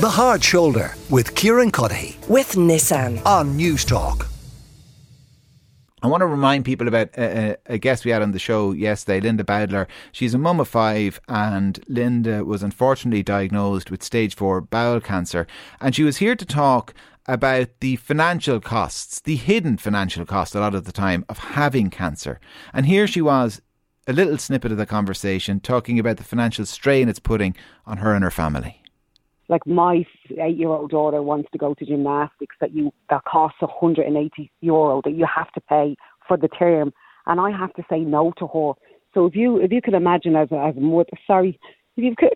The Hard Shoulder with Kieran Cuddihy with Nissan on Newstalk. I want to remind people about a, a, guest we had on the show yesterday, Linda Bowdler. She's a mum of five, and Linda was unfortunately diagnosed with stage four bowel cancer. And she was here to talk about the financial costs, the hidden financial cost a lot of the time of having cancer. And here she was, a little snippet of the conversation, talking about the financial strain it's putting on her and her family like my eight year old daughter wants to go to gymnastics that you that costs 180 euro that you have to pay for the term and I have to say no to her. So if you if you can imagine as a, as a mother, sorry, if you could,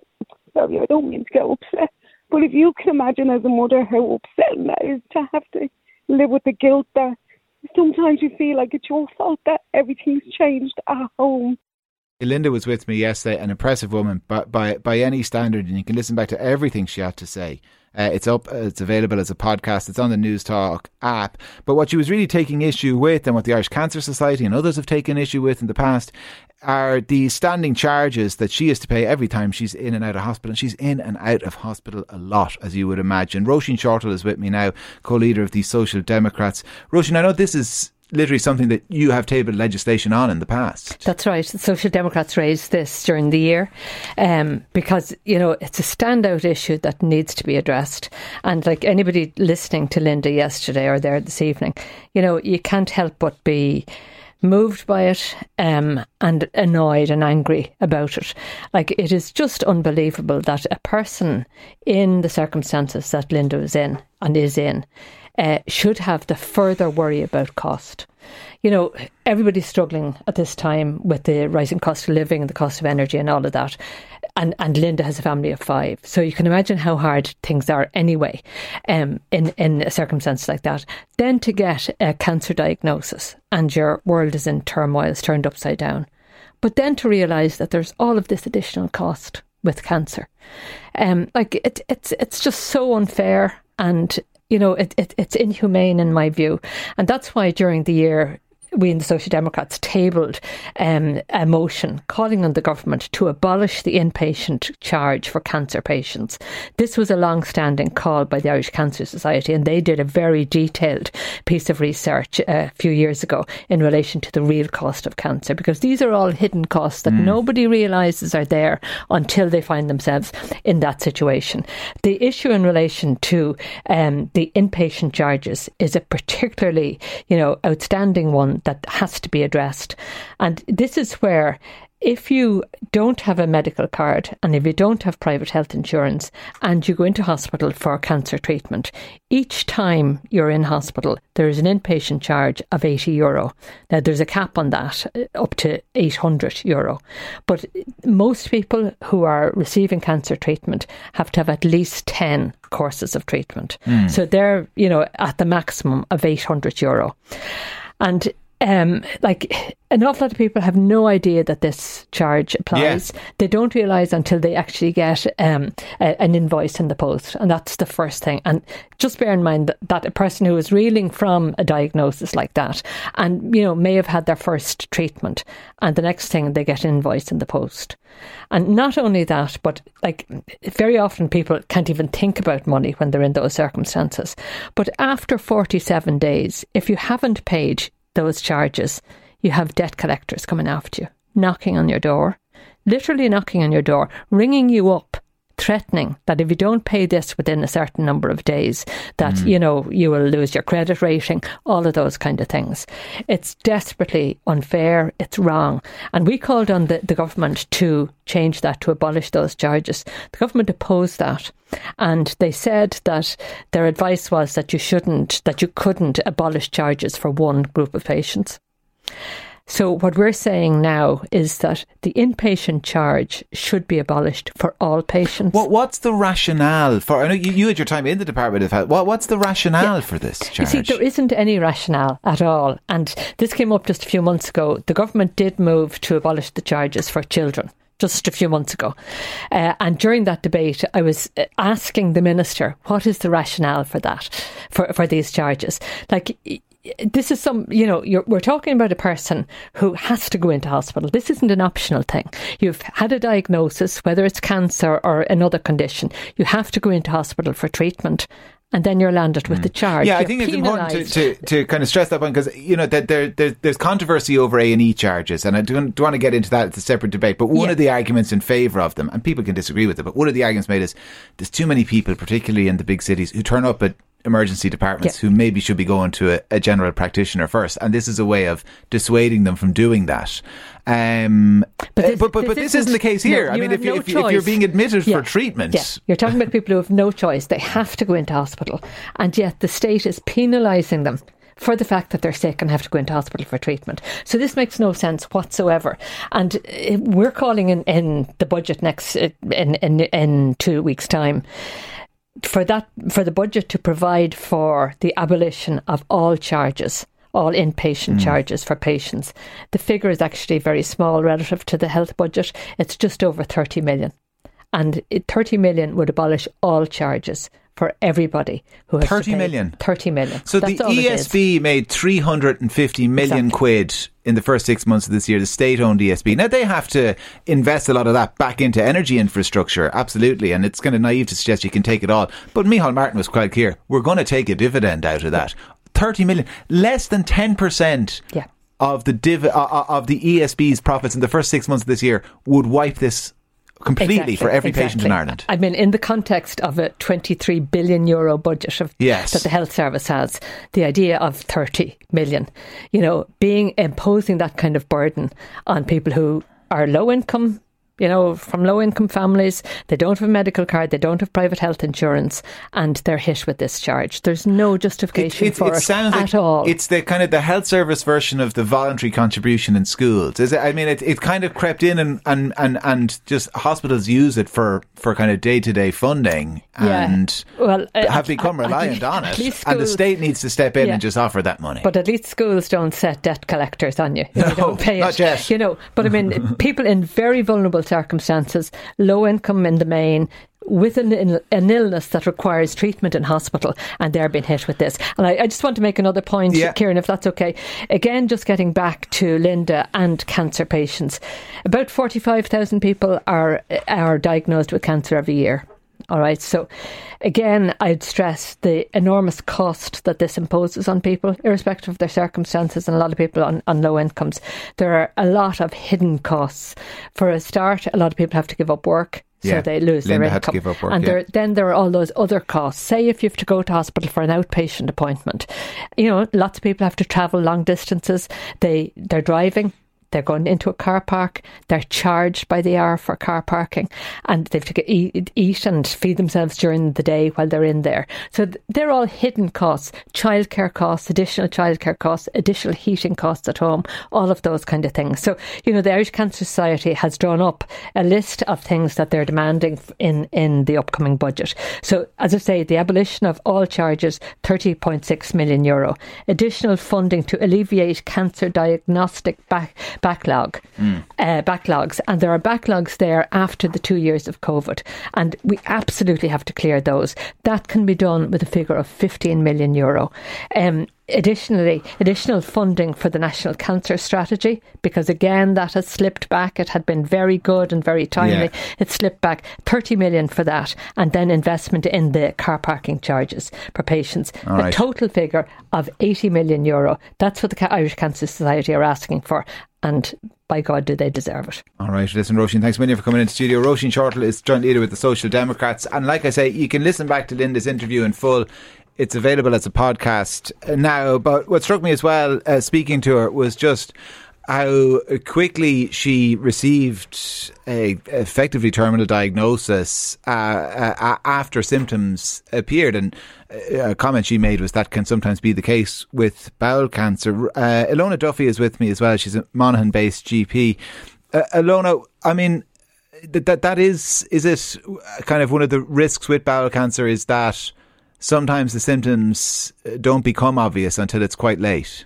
sorry, I don't mean to get upset, but if you can imagine as a mother how upsetting that is to have to live with the guilt that sometimes you feel like it's your fault that everything's changed at home. Linda was with me yesterday, an impressive woman by, by, by any standard, and you can listen back to everything she had to say. Uh, it's up, it's available as a podcast, it's on the Newstalk app. But what she was really taking issue with, and what the Irish Cancer Society and others have taken issue with in the past, are the standing charges that she has to pay every time she's in and out of hospital. And she's in and out of hospital a lot, as you would imagine. Roisin Shortall is with me now, co leader of the Social Democrats. Roisin, I know this is literally something that you have tabled legislation on in the past. That's right. Social Democrats raised this during the year um, because, you know, it's a standout issue that needs to be addressed. And like anybody listening to Linda yesterday or there this evening, you know, you can't help but be moved by it um, and annoyed and angry about it. Like, it is just unbelievable that a person in the circumstances that Linda was in and is in uh, should have the further worry about cost. You know, everybody's struggling at this time with the rising cost of living and the cost of energy and all of that. And and Linda has a family of five, so you can imagine how hard things are anyway, um, in in a circumstance like that. Then to get a cancer diagnosis and your world is in turmoil, is turned upside down. But then to realise that there's all of this additional cost with cancer, um, like it, it's it's just so unfair and you know, it, it, it's inhumane in my view. And that's why during the year we in the Social Democrats tabled um, a motion calling on the government to abolish the inpatient charge for cancer patients. This was a long standing call by the Irish Cancer Society, and they did a very detailed piece of research uh, a few years ago in relation to the real cost of cancer, because these are all hidden costs that mm. nobody realises are there until they find themselves in that situation. The issue in relation to um, the inpatient charges is a particularly, you know, outstanding one that has to be addressed. And this is where if you don't have a medical card and if you don't have private health insurance and you go into hospital for cancer treatment, each time you're in hospital, there is an inpatient charge of 80 euro. Now, there's a cap on that uh, up to 800 euro. But most people who are receiving cancer treatment have to have at least 10 courses of treatment. Mm. So they're, you know, at the maximum of 800 euro. And um, like an awful lot of people have no idea that this charge applies. Yeah. They don't realise until they actually get um, a, an invoice in the post, and that's the first thing. And just bear in mind that, that a person who is reeling from a diagnosis like that, and you know, may have had their first treatment, and the next thing they get an invoice in the post. And not only that, but like very often people can't even think about money when they're in those circumstances. But after 47 days, if you haven't paid those charges, you have debt collectors coming after you, knocking on your door, literally knocking on your door, ringing you up threatening that if you don't pay this within a certain number of days that mm. you know you will lose your credit rating all of those kind of things. It's desperately unfair. It's wrong. And we called on the, the government to change that to abolish those charges. The government opposed that. And they said that their advice was that you shouldn't that you couldn't abolish charges for one group of patients so, what we're saying now is that the inpatient charge should be abolished for all patients. What, what's the rationale for? I know you, you had your time in the Department of Health. What, what's the rationale yeah. for this charge? You see, there isn't any rationale at all. And this came up just a few months ago. The government did move to abolish the charges for children just a few months ago. Uh, and during that debate, I was uh, asking the minister, what is the rationale for that, for, for these charges? Like, this is some, you know, we're talking about a person who has to go into hospital. This isn't an optional thing. You've had a diagnosis, whether it's cancer or another condition, you have to go into hospital for treatment and then you're landed with mm. the charge. Yeah, you're I think penalised. it's important to, to, to, kind of stress that point because you know that there, there, there's controversy over A and E charges, and I don't, don't, want to get into that. It's a separate debate. But one yeah. of the arguments in favour of them, and people can disagree with it, but one of the arguments made is there's too many people, particularly in the big cities, who turn up at emergency departments yeah. who maybe should be going to a, a, general practitioner first. And this is a way of dissuading them from doing that. Um, but this, but, but, this, but this isn't, the case here. No, I mean, if, no you, if, if, you're being admitted yeah. for treatment. Yeah. You're talking about people who have no choice. They have to go into hospital. And yet the state is penalising them for the fact that they're sick and have to go into hospital for treatment. So this makes no sense whatsoever. And uh, we're calling in, in the budget next uh, in, in in two weeks' time for that for the budget to provide for the abolition of all charges all inpatient mm. charges for patients. The figure is actually very small relative to the health budget. It's just over 30 million. And 30 million would abolish all charges for everybody who has 30 million. 30 million. So That's the ESB made 350 million exactly. quid in the first six months of this year, the state owned ESB. Now, they have to invest a lot of that back into energy infrastructure, absolutely. And it's kind of naive to suggest you can take it all. But Micheál Martin was quite clear we're going to take a dividend out of that. 30 million, less than 10%. Yeah. Of the div- uh, uh of the ESB's profits in the first six months of this year would wipe this completely exactly, for every exactly. patient in Ireland. I mean, in the context of a 23 billion euro budget of, yes. that the health service has, the idea of 30 million, you know, being imposing that kind of burden on people who are low income you know, from low income families. They don't have a medical card, they don't have private health insurance, and they're hit with this charge. There's no justification it, it, for it, it at like all. It's the kind of the health service version of the voluntary contribution in schools. Is it? I mean, it, it kind of crept in and, and, and, and just hospitals use it for, for kind of day to day funding and yeah. well, uh, have become reliant on it. Schools, and the state needs to step in yeah. and just offer that money. But at least schools don't set debt collectors on you. no, don't pay not it. Yet. You know, but I mean, people in very vulnerable circumstances, low income in the main, with an, an illness that requires treatment in hospital, and they're being hit with this. And I, I just want to make another point, yeah. Kieran, if that's okay. Again, just getting back to Linda and cancer patients. About 45,000 people are, are diagnosed with cancer every year. All right. So, again, I'd stress the enormous cost that this imposes on people, irrespective of their circumstances, and a lot of people on, on low incomes. There are a lot of hidden costs. For a start, a lot of people have to give up work. So yeah. they lose Linda their income. Work, and yeah. there, then there are all those other costs. Say if you have to go to hospital for an outpatient appointment, you know, lots of people have to travel long distances. They they're driving they're going into a car park. They're charged by the hour for car parking, and they have to eat, eat and feed themselves during the day while they're in there. So they're all hidden costs: childcare costs, additional childcare costs, additional heating costs at home, all of those kind of things. So you know, the Irish Cancer Society has drawn up a list of things that they're demanding in in the upcoming budget. So as I say, the abolition of all charges, thirty point six million euro, additional funding to alleviate cancer diagnostic back backlog, mm. uh, backlogs, and there are backlogs there after the two years of COVID, and we absolutely have to clear those. That can be done with a figure of 15 million euro. Um, additionally additional funding for the national cancer strategy because again that has slipped back it had been very good and very timely yeah. it slipped back 30 million for that and then investment in the car parking charges for patients All a right. total figure of 80 million euro that's what the Irish Cancer Society are asking for and by God, do they deserve it. All right, listen, Roisin, thanks million for coming into studio. Roisin Shortall is joint leader with the Social Democrats. And like I say, you can listen back to Linda's interview in full. It's available as a podcast now. But what struck me as well, uh, speaking to her, was just how quickly she received a effectively terminal diagnosis uh, uh, after symptoms appeared, and uh, a comment she made was that can sometimes be the case with bowel cancer. Uh, Ilona Duffy is with me as well. She's a Monaghan-based GP. Uh, Ilona, I mean, that that is is it kind of one of the risks with bowel cancer is that sometimes the symptoms don't become obvious until it's quite late.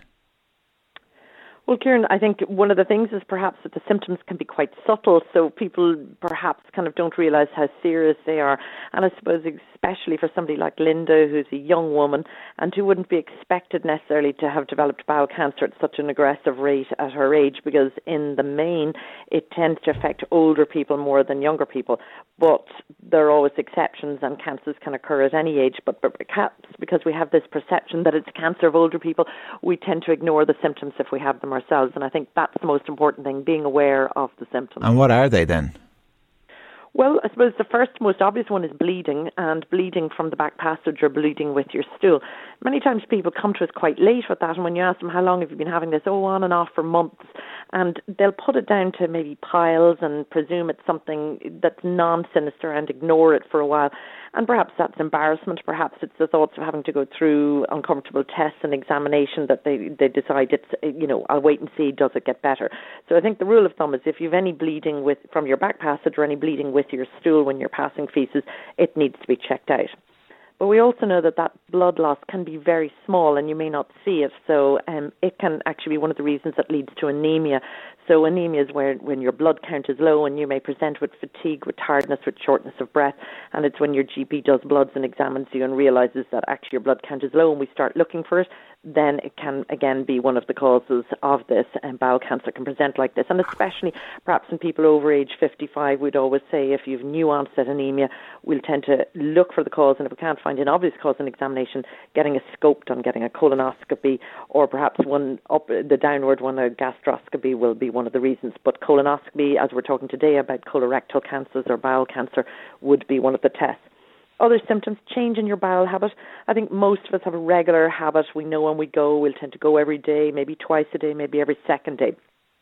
Well, Kieran, I think one of the things is perhaps that the symptoms can be quite subtle, so people perhaps kind of don't realise how serious they are. And I suppose, especially for somebody like Linda, who's a young woman and who wouldn't be expected necessarily to have developed bowel cancer at such an aggressive rate at her age, because in the main, it tends to affect older people more than younger people. But there are always exceptions, and cancers can occur at any age. But perhaps because we have this perception that it's cancer of older people, we tend to ignore the symptoms if we have them ourselves. And I think that's the most important thing, being aware of the symptoms. And what are they then? Well, I suppose the first most obvious one is bleeding, and bleeding from the back passage or bleeding with your stool. Many times people come to us quite late with that, and when you ask them how long have you been having this, oh, on and off for months, and they'll put it down to maybe piles and presume it's something that's non-sinister and ignore it for a while. And perhaps that's embarrassment. Perhaps it's the thoughts of having to go through uncomfortable tests and examination that they they decide it's you know I'll wait and see does it get better. So I think the rule of thumb is if you've any bleeding with from your back passage or any bleeding with your stool when you're passing feces, it needs to be checked out. But we also know that that blood loss can be very small and you may not see it. So um, it can actually be one of the reasons that leads to anemia. So anemia is where when your blood count is low and you may present with fatigue, with tiredness, with shortness of breath. And it's when your GP does bloods and examines you and realizes that actually your blood count is low and we start looking for it, then it can again be one of the causes of this. And bowel cancer can present like this. And especially perhaps in people over age 55, we'd always say if you've new onset anemia, we'll tend to look for the cause. And if we can't find an obvious cause in examination, getting a scope done, getting a colonoscopy, or perhaps one up the downward one, a gastroscopy will be one of the reasons. But colonoscopy, as we're talking today about colorectal cancers or bowel cancer, would be one of the tests. Other symptoms, change in your bowel habit. I think most of us have a regular habit. We know when we go, we'll tend to go every day, maybe twice a day, maybe every second day.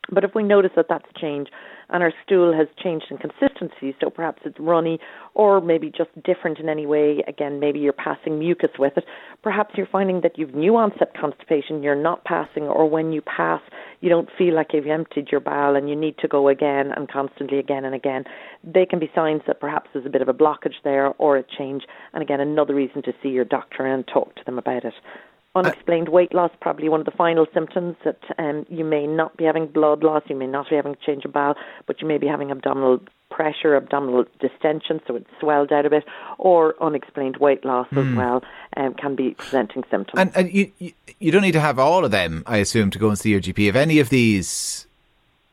But if we notice that that's changed and our stool has changed in consistency, so perhaps it's runny or maybe just different in any way, again, maybe you're passing mucus with it, perhaps you're finding that you've new onset constipation, you're not passing, or when you pass, you don't feel like you've emptied your bowel and you need to go again and constantly again and again. They can be signs that perhaps there's a bit of a blockage there or a change, and again, another reason to see your doctor and talk to them about it. Unexplained weight loss, probably one of the final symptoms that um, you may not be having blood loss, you may not be having change of bowel, but you may be having abdominal pressure, abdominal distension, so it's swelled out a bit, or unexplained weight loss mm. as hmm. well, um, can be presenting symptoms. And, and you, you don't need to have all of them, I assume, to go and see your GP. If any of these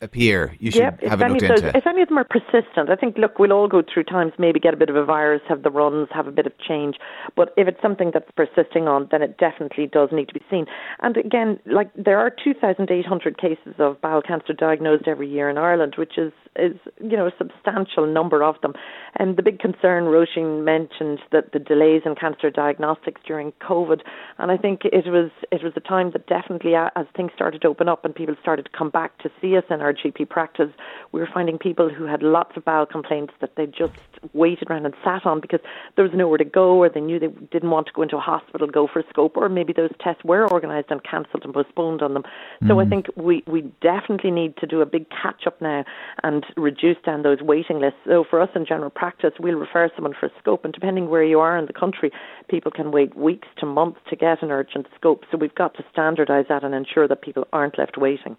appear, you should yep, have it looked those, into. If any of them are persistent, I think, look, we'll all go through times, maybe get a bit of a virus, have the runs, have a bit of change. But if it's something that's persisting on, then it definitely does need to be seen. And again, like there are 2,800 cases of bowel cancer diagnosed every year in Ireland, which is is you know a substantial number of them. And the big concern, Roisin mentioned that the delays in cancer diagnostics during COVID, and I think it was it was a time that definitely as things started to open up and people started to come back to see us in our GP practice, we were finding people who had lots of bowel complaints that they just waited around and sat on because there was nowhere to go, or they knew they didn't want to go into a hospital, go for a scope, or maybe those tests were organised and cancelled and postponed on them. Mm. So I mm. think we we definitely need to do a big catch up now and reduce down those waiting lists. So for us in general practice, we'll refer someone for a scope, and depending where you are in the country, people can wait weeks to months to get an urgent scope. So we've got to standardise that and ensure that people aren't left waiting.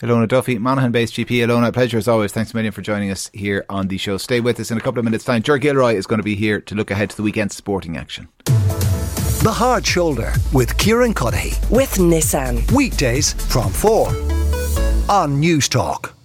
Ilona Duffy, Monaghan based GP. Ilona, pleasure as always. Thanks a million for joining us here on the show. Stay with us in a couple of minutes' time. Ger Gilroy is going to be here to look ahead to the weekend's sporting action. The Hard Shoulder with Kieran Cuddihy. With Nissan. Weekdays from 4 on Newstalk.